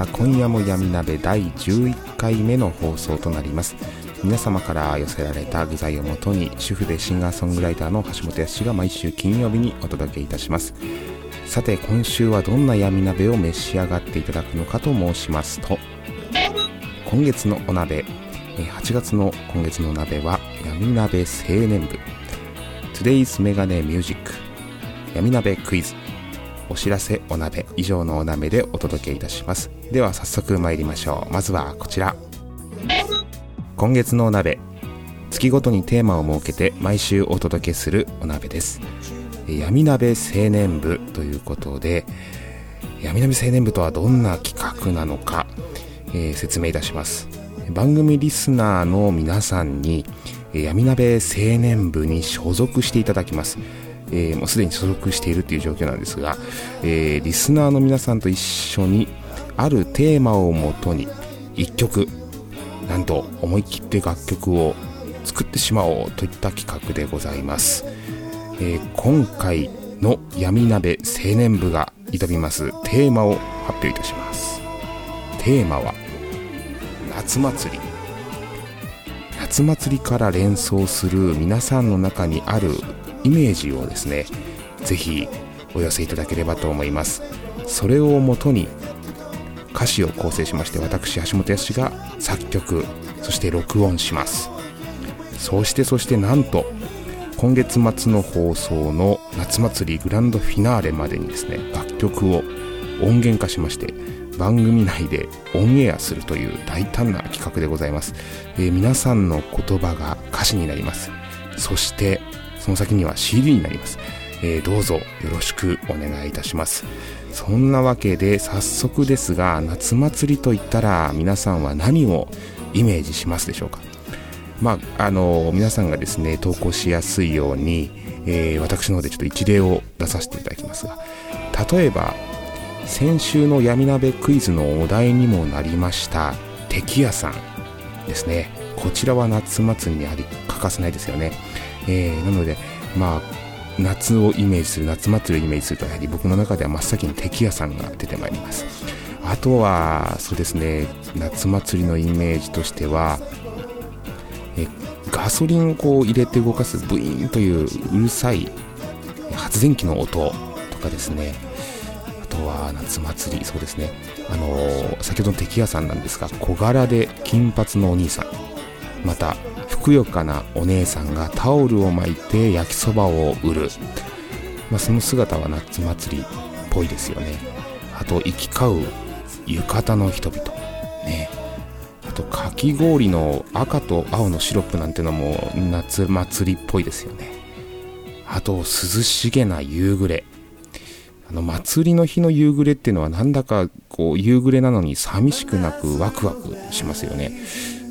た今夜も闇鍋第11回目の放送となります。皆様から寄せられた具材をもとに主婦でシンガーソングライターの橋本康が毎週金曜日にお届けいたします。さて今週はどんな闇鍋を召し上がっていただくのかと申しますと今月のお鍋8月の今月の鍋は闇鍋青年部。Today's メガネミュージック闇鍋クイズ。お知らせお鍋以上のお鍋でお届けいたします。では早速参りましょう。まずはこちら。今月のお鍋月ごとにテーマを設けて毎週お届けするお鍋です。闇鍋青年部ということで闇鍋青年部とはどんな企画なのか、えー説明いたします。番組リスナーの皆さんに闇鍋青年部に所属していただきます。えーもうすでに所属しているという状況なんですが、えーリスナーの皆さんと一緒にあるテーマをもとに一曲なんと思い切って楽曲を作ってしまおうといった企画でございます、えー今回の闇鍋青年部が挑みますテーマを発表いたします。テーマは夏祭り。夏祭りから連想する皆さんの中にあるイメージをですねぜひお寄せいただければと思います。それをもとに歌詞を構成しまして私橋本康が作曲そして録音します。そしてそしてなんと今月末の放送の夏祭りグランドフィナーレまでにですね楽曲を音源化しまして番組内でオンエアするという大胆な企画でございます、えー皆さんの言葉が歌詞になります。そしてその先には CD になります、えーどうぞよろしくお願いいたします。そんなわけで早速ですが夏祭りといったら皆さんは何をイメージしますでしょうか？まあ、あの皆さんがですね投稿しやすいように、えー私の方でちょっと一例を出させていただきますが例えば先週の闇鍋クイズのお題にもなりました敵屋さんですね。こちらは夏祭りにあり欠かせないですよね、えーなのでまあ夏をイメージする夏祭りをイメージするとやはり僕の中では真っ先に敵屋さんが出てまいります。あとはそうですね夏祭りのイメージとしてはえガソリンをこう入れて動かすブイーンといううるさい発電機の音とかですね。あとは夏祭りそうですね。あのー先ほどの敵屋さんなんですが小柄で金髪のお兄さん。またふくよかなお姉さんがタオルを巻いて焼きそばを売る、まあ、その姿は夏祭りっぽいですよね。あと行き交う浴衣の人々。ね。あとかき氷の赤と青のシロップなんてのも夏祭りっぽいですよね。あと涼しげな夕暮れ。あの祭りの日の夕暮れっていうのはなんだかこう夕暮れなのに寂しくなくワクワクしますよね。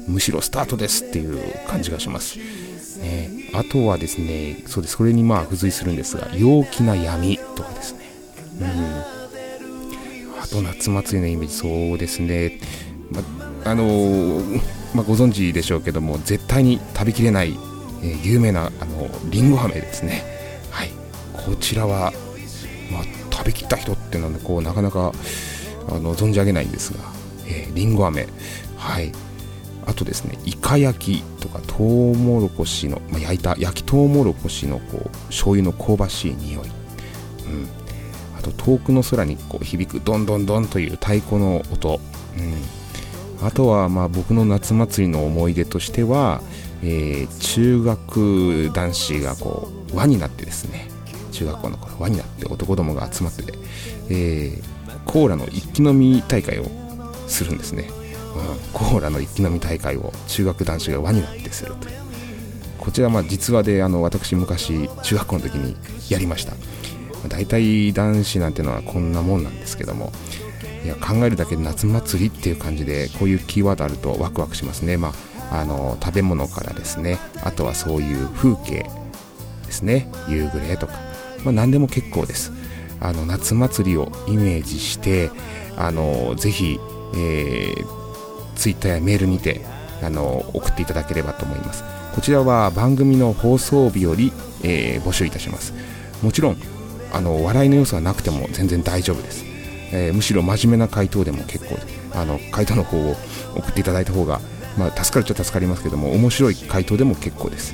むしろスタートですっていう感じがします、ね、あとはですねそうです。それにまあ付随するんですが陽気な闇とかですね。うん。あと夏祭りのイメージ。そうですね、まあのーまあ、ご存知でしょうけども絶対に食べきれない、えー有名なあのリンゴ飴ですね。はい。こちらは、まあ、食べきった人っていうのはこうなかなかあの存じ上げないんですが、えー、リンゴ飴。はい。あとですねイカ焼きとかトウモロコシの、まあ、焼いた焼きトウモロコシのこう醤油の香ばしい匂い、うん、あと遠くの空にこう響くドンドンドンという太鼓の音、うん、あとはまあ僕の夏祭りの思い出としては、えー、中学男子がこう輪になってですね中学校の頃輪になって男どもが集まって、えー、コーラの一気飲み大会をするんですね、コーラの一気飲み大会を中学男子が輪になってするというこちらまあ実話であの私昔中学校の時にやりました。大体男子なんてのはこんなもんなんですけどもいや考えるだけで夏祭りっていう感じでこういうキーワードあるとワクワクしますね、まあ、あの食べ物からですねあとはそういう風景ですね。夕暮れとか、まあ、何でも結構です。あの夏祭りをイメージしてあのぜひ、えー、ツイッターやメールにてあの送っていただければと思います。こちらは番組の放送日より、えー、募集いたします。もちろんあの笑いの要素はなくても全然大丈夫です、えー、むしろ真面目な回答でも結構あの回答の方を送っていただいた方が、まあ、助かるっちゃ助かりますけども面白い回答でも結構です。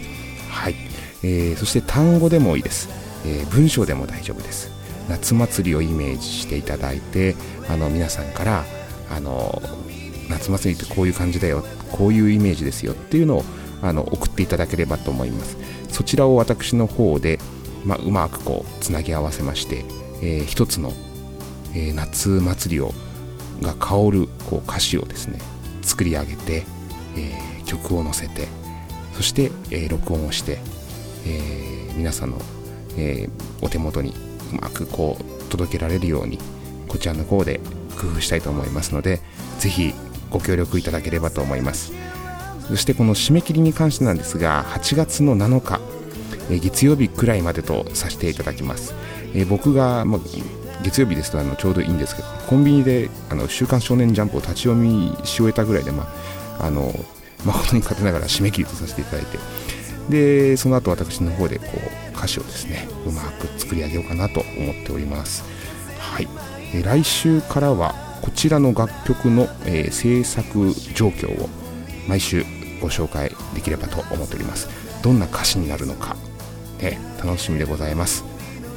はい、えー、そして単語でもいいです、え、文章でも大丈夫です。夏祭りをイメージしていただいてあの皆さんからあの夏祭りってこういう感じだよこういうイメージですよっていうのをあの送っていただければと思います。そちらを私の方で、まあ、うまくこうつなぎ合わせまして、えー、一つの、えー、夏祭りをが香るこう歌詞をですね作り上げて、えー、曲を載せてそして、え録音をして、え皆さんの、えお手元にうまくこう届けられるようにこちらの方で工夫したいと思いますのでぜひご協力いただければと思います。そしてこの締め切りに関してなんですが8月の7日月曜日くらいまでとさせていただきます、え僕が、ま月曜日ですとあのちょうどいいんですけどコンビニで「あの週刊少年ジャンプ」を立ち読みし終えたぐらいで、まあ、あの誠に勝手ながら締め切りとさせていただいてでその後私の方でこう歌詞をですねうまく作り上げようかなと思っております。はい。え来週からはこちらの楽曲の、えー、制作状況を毎週ご紹介できればと思っております。どんな歌詞になるのか、ね、楽しみでございます、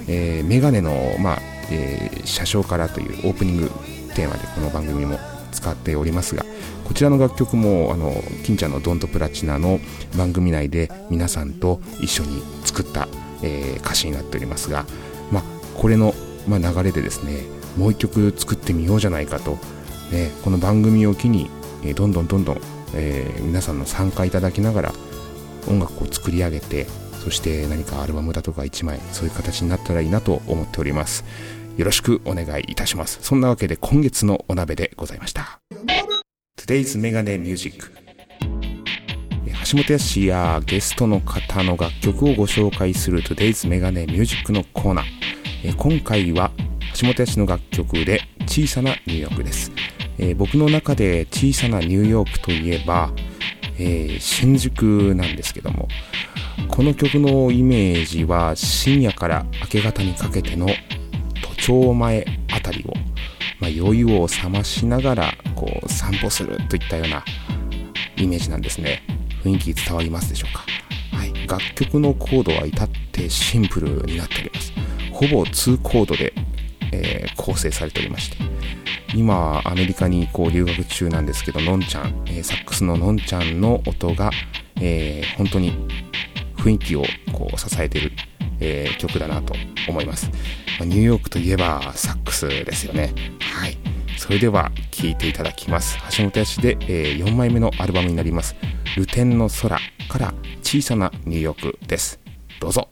えー、メガネの、まあえー、車掌からというオープニングテーマでこの番組も使っておりますがこちらの楽曲もあの金ちゃんの「ドントプラチナ」の番組内で皆さんと一緒に作った、えー、歌詞になっておりますが、まあ、これの、まあ、流れでですねもう一曲作ってみようじゃないかと、ね、この番組を機に、え、どんどんどんどん、えー、皆さんの参加いただきながら音楽を作り上げてそして何かアルバムだとか1枚そういう形になったらいいなと思っております。よろしくお願いいたします。そんなわけで今月のお鍋でございました。Today's メガネミュージック橋本康やゲストの方の楽曲をご紹介する Today's メガネミュージックのコー。ナー今回は橋本康の楽曲で小さなニューヨークです、えー、僕の中で小さなニューヨークといえば、えー、新宿なんですけどもこの曲のイメージは深夜から明け方にかけての都庁前あたりを、まあ、余裕を冷ましながらこう散歩するといったようなイメージなんですね。雰囲気伝わりますでしょうか、はい、楽曲のコードは至ってシンプルになっております。ほぼ2コードでえー、構成されておりまして今アメリカにこう留学中なんですけどのんちゃん、えー、サックスののんちゃんの音が、えー、本当に雰囲気をこう支えてる、えー、曲だなと思います、ま、ニューヨークといえばサックスですよね。はい。それでは聴いていただきます。橋本康で、えー、4枚目のアルバムになります「ルテンの空」から「小さなニューヨーク」です。どうぞ。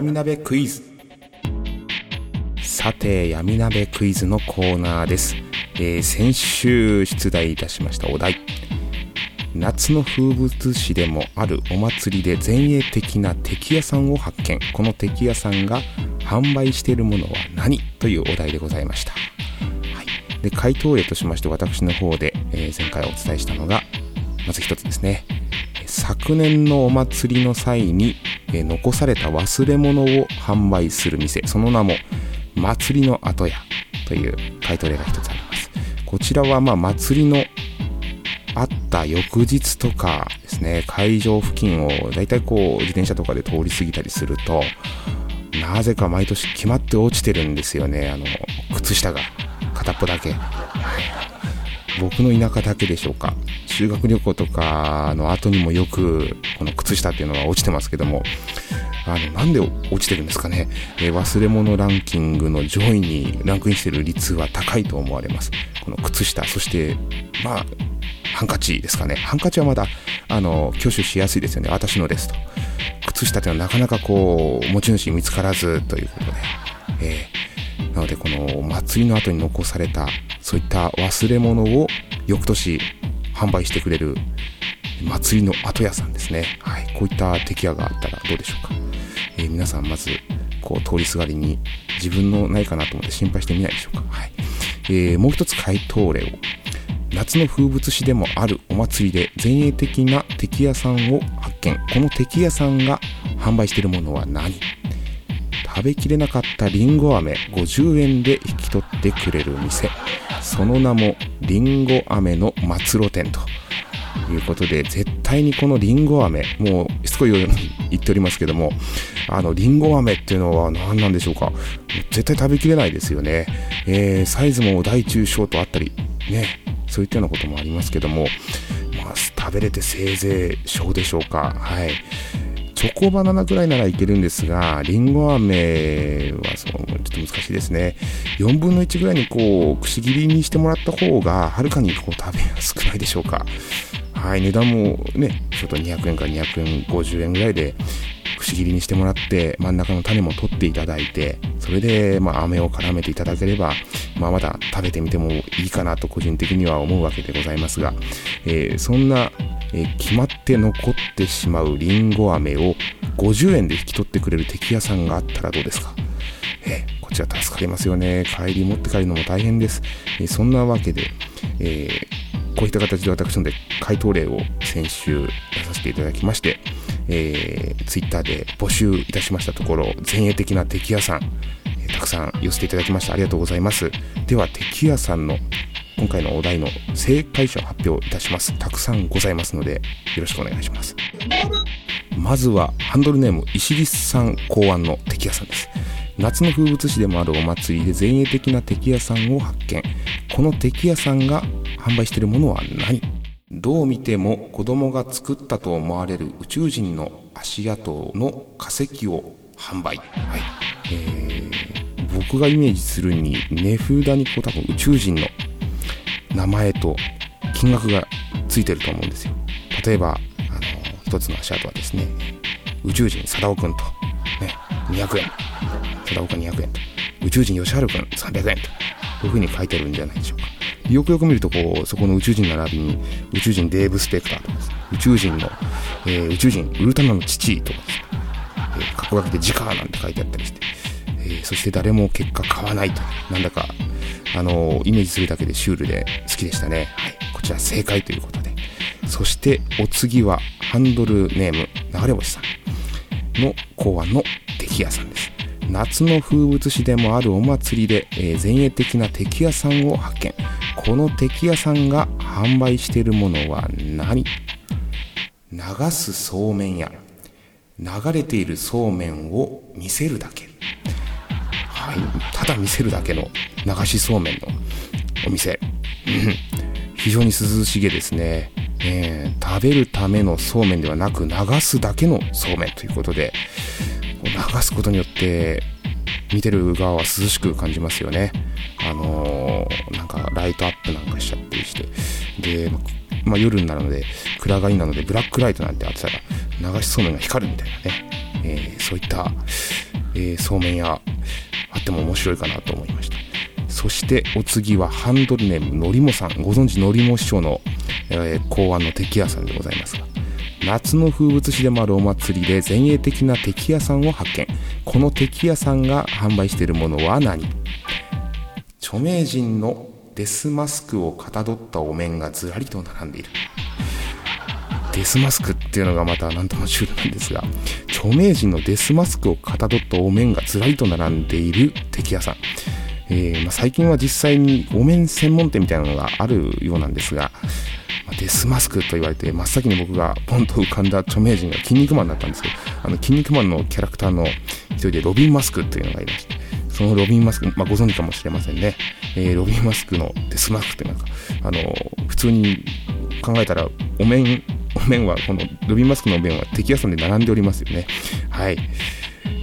闇鍋クイズ。さて闇鍋クイズのコーナーです、えー、先週出題いたしましたお題。夏の風物詩でもあるお祭りで前衛的な敵屋さんを発見。この敵屋さんが販売しているものは何というお題でございました、はい、で回答例としまして私の方で、えー、前回お伝えしたのがまず一つですね。昨年のお祭りの際に、え、残された忘れ物を販売する店その名も祭りの後屋という回答例が一つあります。こちらはま祭りのあった翌日とかですね会場付近をだいたいこう自転車とかで通り過ぎたりするとなぜか毎年決まって落ちてるんですよね。あの靴下が片っぽだけ、僕の田舎だけでしょうか。修学旅行とかの後にもよくこの靴下っていうのは落ちてますけどもあのなんで落ちてるんですかね、えー、忘れ物ランキングの上位にランクインしてる率は高いと思われます。この靴下そしてまあハンカチですかね。ハンカチはまだあの挙手しやすいですよね。私のですと。靴下というのはなかなかこう持ち主見つからずということで、えー、なのでこの祭りの後に残されたそういった忘れ物を翌年販売してくれる祭りの後屋さんですね、はい、こういった敵屋があったらどうでしょうか、えー、皆さんまずこう通りすがりに自分のないかなと思って心配してみないでしょうか、はい。えー、もう一つ回答例を。夏の風物詩でもあるお祭りで前衛的な敵屋さんを発見。この敵屋さんが販売しているものは何？食べきれなかったりんご飴50円で引き取ってくれる店。その名もりんご飴の末路店ということで絶対にこのりんご飴もうしつこいように言っておりますけどもあのりんご飴っていうのは何なんでしょうか？絶対食べきれないですよね、えー、サイズも大中小とあったりねそういったようなこともありますけども、まあ、食べれてせいぜい小でしょうか？はい。チョコバナナぐらいならいけるんですが、りんご飴はそのちょっと難しいですね。4分の1ぐらいにこう、くし切りにしてもらった方が、はるかにこう食べやすくないでしょうか。はい、値段もね、ちょっと200円から250円ぐらいで、くし切りにしてもらって、真ん中の種も取っていただいて、それで、まあ、飴を絡めていただければ、まあ、まだ食べてみてもいいかなと個人的には思うわけでございますが、えー、そんなえー、決まって残ってしまうりんご飴を50円で引き取ってくれる敵屋さんがあったらどうですか、えー、こちら助かりますよね。帰り持って帰るのも大変です、えー、そんなわけで、えこういった形で私ので回答例を先週出させていただきまして、えー、ツイッターで募集いたしましたところ前衛的な敵屋さん、えたくさん寄せていただきましてありがとうございます。では敵屋さんの今回のお題の正解者を発表いたします。たくさんございますので、よろしくお願いします。まずは、ハンドルネーム、石立さん考案の敵屋さんです。夏の風物詩でもあるお祭りで前衛的な敵屋さんを発見。この敵屋さんが販売しているものは何？どう見ても子供が作ったと思われる宇宙人の足跡の化石を販売。はい。えー、僕がイメージするに値札にこう多分宇宙人の名前と金額がついてると思うんですよ。例えばあの一つの足跡はですね宇宙人貞夫君と、ね、200円。貞夫君200円と。宇宙人吉春君300円と。こういうふうに書いてるんじゃないでしょうか。よくよく見るとこうそこの宇宙人並びに宇宙人デーブ・スペクターとかですね。宇宙人の、えー、宇宙人ウルトラマンの父とかですね、えー、過去書きでジカーなんて書いてあったりして、えー、そして誰も結果買わないとなんだかあのイメージするだけでシュールで好きでしたね。はい。こちら正解ということで。そしてお次はハンドルネーム流れ星さんの考案の敵屋さんです。夏の風物詩でもあるお祭りで、えー、前衛的な敵屋さんを発見。この敵屋さんが販売しているものは何？流すそうめん屋。流れているそうめんを見せるだけ。はい。ただ見せるだけの流しそうめんのお店。非常に涼しげですね。えー、食べるためのそうめんではなく流すだけのそうめんということで、流すことによって見てる側は涼しく感じますよね。あのー、なんかライトアップなんかしちゃったりして。で、まあ、夜になるので暗がりなのでブラックライトなんて当てたら流しそうめんが光るみたいなね、えー、そういったえ、そうめん屋あっても面白いかなと思いました。そしてお次はハンドルネームのりもさん。ご存知のりも師匠の、えー、考案の敵屋さんでございますが。夏の風物詩でもあるお祭りで前衛的な敵屋さんを発見。この敵屋さんが販売しているものは何？著名人のデスマスクをかたどったお面がずらりと並んでいる。デスマスクっていうのがまた何ともシュールなんですが著名人のデスマスクをかたどったお面がずらりと並んでいる敵屋さん。えー、まあ、最近は実際にお面専門店みたいなのがあるようなんですが、まあ、デスマスクと言われて真っ先に僕がポンと浮かんだ著名人が筋肉マンだったんですけどあの筋肉マンのキャラクターの一人でロビン・マスクというのがいましてそのロビン・マスク、まあ、ご存知かもしれませんね、えー、ロビン・マスクのデスマスクってなんかあの普通に考えたらお面お面はこのロビン・マスクのお面は敵屋さんで並んでおりますよねはい、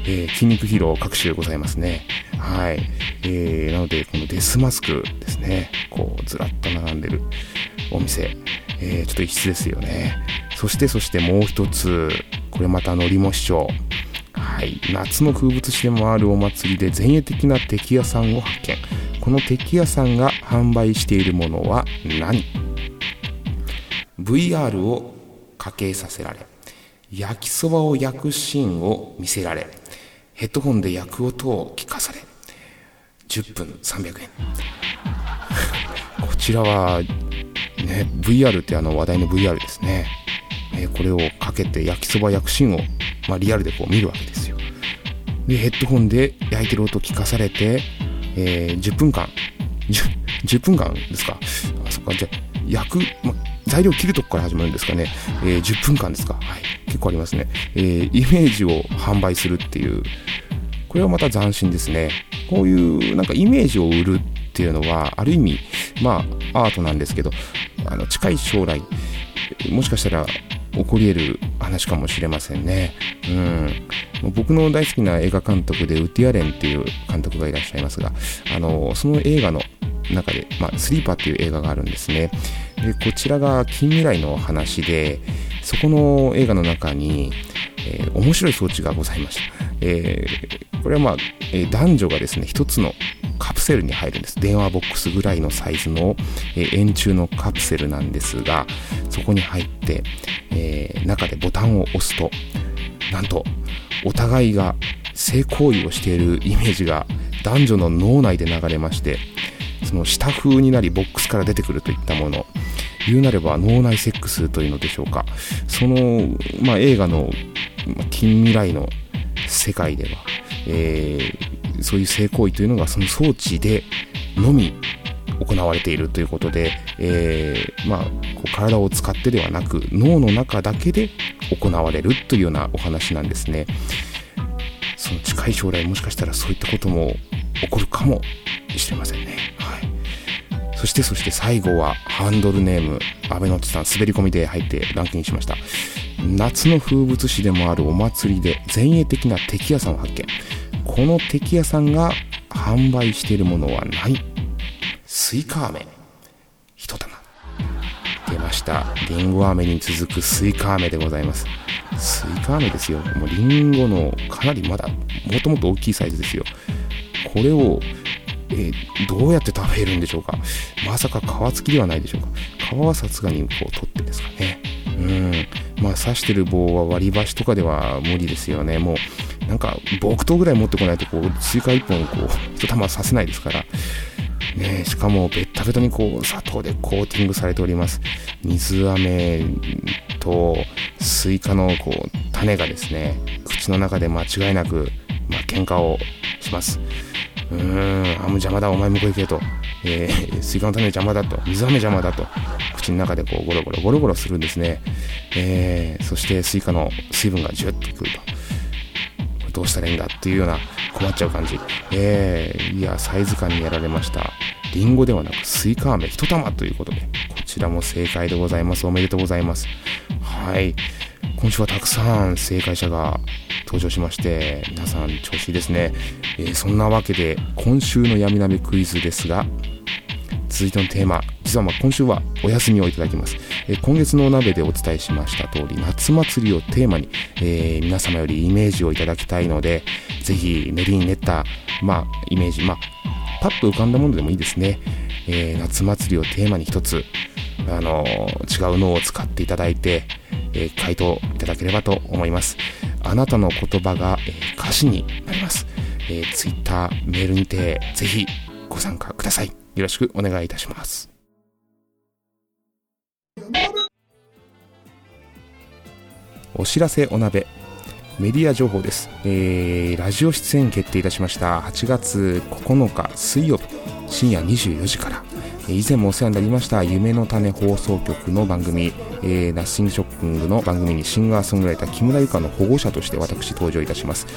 えー、筋肉ヒーロー各種ございますねはい。えー、なので、このデスマスクですね。こう、ずらっと並んでるお店。えー、ちょっと異質ですよね。そして、そしてもう一つ、これまたのりも市長。はい。夏の風物詩でもあるお祭りで前衛的な敵屋さんを発見。この敵屋さんが販売しているものは何 ?VR を家計させられ、焼きそばを焼くシーンを見せられ、ヘッドホンで焼く音を聞かされ、10分300円 こちらはね VR ってあの話題の VR ですね、え、これをかけて焼きそば焼くシーンを、まあ、リアルでこう見るわけですよ。でヘッドホンで焼いてる音聞かされて、えー、10分間。10, 10, 分間ですか？あそっか。じゃあ焼く、ま材料切るとこから始まるんですかね、えー、10分間ですか、はい、結構ありますね、えー、イメージを販売するっていう。これはまた斬新ですね。こういうなんかイメージを売るっていうのはある意味まあアートなんですけどあの近い将来もしかしたら起こり得る話かもしれませんね。うん、僕の大好きな映画監督でウッディアレンっていう監督がいらっしゃいますがあのその映画の中で、まあ、スリーパーっていう映画があるんですね。でこちらが近未来の話でそこの映画の中に、えー、面白い装置がございました。えー、これはまあ、えー、男女がですね、一つのカプセルに入るんです。電話ボックスぐらいのサイズの、えー、円柱のカプセルなんですが、そこに入って、えー、中でボタンを押すと、なんと、お互いが性行為をしているイメージが男女の脳内で流れまして、その下風になりボックスから出てくるといったもの、言うなれば脳内セックスというのでしょうか。その、まあ、映画の近未来の世界では、えー、そういう性行為というのがその装置でのみ行われているということで、えー、まあ、こう体を使ってではなく脳の中だけで行われるというようなお話なんですね。その近い将来もしかしたらそういったことも起こるかもしれませんね。はい。そしてそして最後はハンドルネーム、安倍のちさん滑り込みで入ってランクインしました。夏の風物詩でもあるお祭りで前衛的なテキ屋さんを発見このテキ屋さんが販売しているものは何スイカ飴。一玉。出ました。りんご飴に続くスイカ飴でございます。スイカ飴ですよ。もうりんごのかなりまだもともと大きいサイズですよ。これをえー、どうやって食べるんでしょうか。まさか皮付きではないでしょうか。皮はさすがにこう取ってですかね。うんまあ刺してる棒は割り箸とかでは無理ですよね。もうなんか木刀ぐらい持ってこないとこうスイカ1本こう一玉刺せないですから。ね、しかもベッタベタにこう砂糖でコーティングされております水飴とスイカのこう種がですね口の中で間違いなく、まあ、喧嘩をしますうーんあもう邪魔だお前向こう行けと、えー、スイカの種邪魔だと水飴邪魔だと口の中でこうゴロゴロゴロゴロするんですね、えー、そしてスイカの水分がジュッとくると。どうしたらいいんだっていうような困っちゃう感じ、えー、いやサイズ感にやられました。リンゴではなくスイカ飴1玉ということでこちらも正解でございます。おめでとうございます。はい。今週はたくさん正解者が登場しまして皆さん調子いいですね、えー、そんなわけで今週の闇鍋クイズですが続いてのテーマ実はま今週はお休みをいただきます、え、今月のお鍋でお伝えしました通り夏祭りをテーマに、えー、皆様よりイメージをいただきたいのでぜひ練りに練った、まあ、イメージ、まあ、パッと浮かんだものでもいいですね、えー、夏祭りをテーマに一つあの違う脳を使っていただいて、え、回答いただければと思います。あなたの言葉が、え、歌詞になります。え、Twitter、メールにて、ぜひご参加ください。よろしくお願いいたします。お知らせお鍋。メディア情報です、えー、ラジオ出演決定いたしました。8月9日水曜日深夜24時から。以前もお世話になりました夢の種放送局の番組、えー、ナッシングショッキングの番組にシンガーソングライター木村由香の保護者として私登場いたします、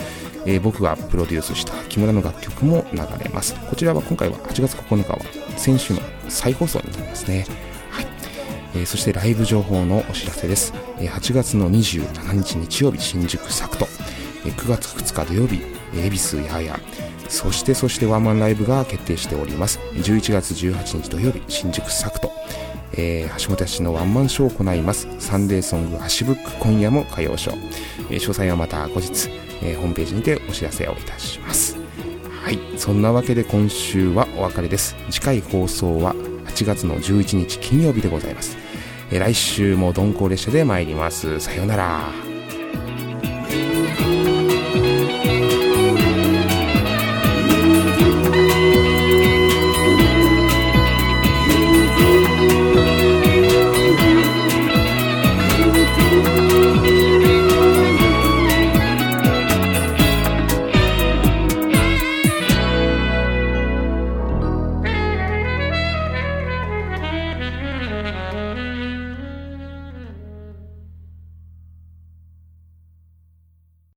えー、僕がプロデュースした木村の楽曲も流れます。こちらは今回は8月9日は先週の再放送になりますね。えー、そしてライブ情報のお知らせです、え、8月の27日日曜日新宿サクト、え、9月2日土曜日恵比寿ややそしてそしてワンマンライブが決定しております。11月18日土曜日新宿サクト、えー、橋本氏のワンマンショーを行います。サンデーソング橋ブック今夜も歌謡ショー、えー、詳細はまた後日、えー、ホームページにてお知らせをいたします。はい。そんなわけで今週はお別れです。次回放送は8月の11日金曜日でございます、来週も鈍行列車で参ります。さようなら。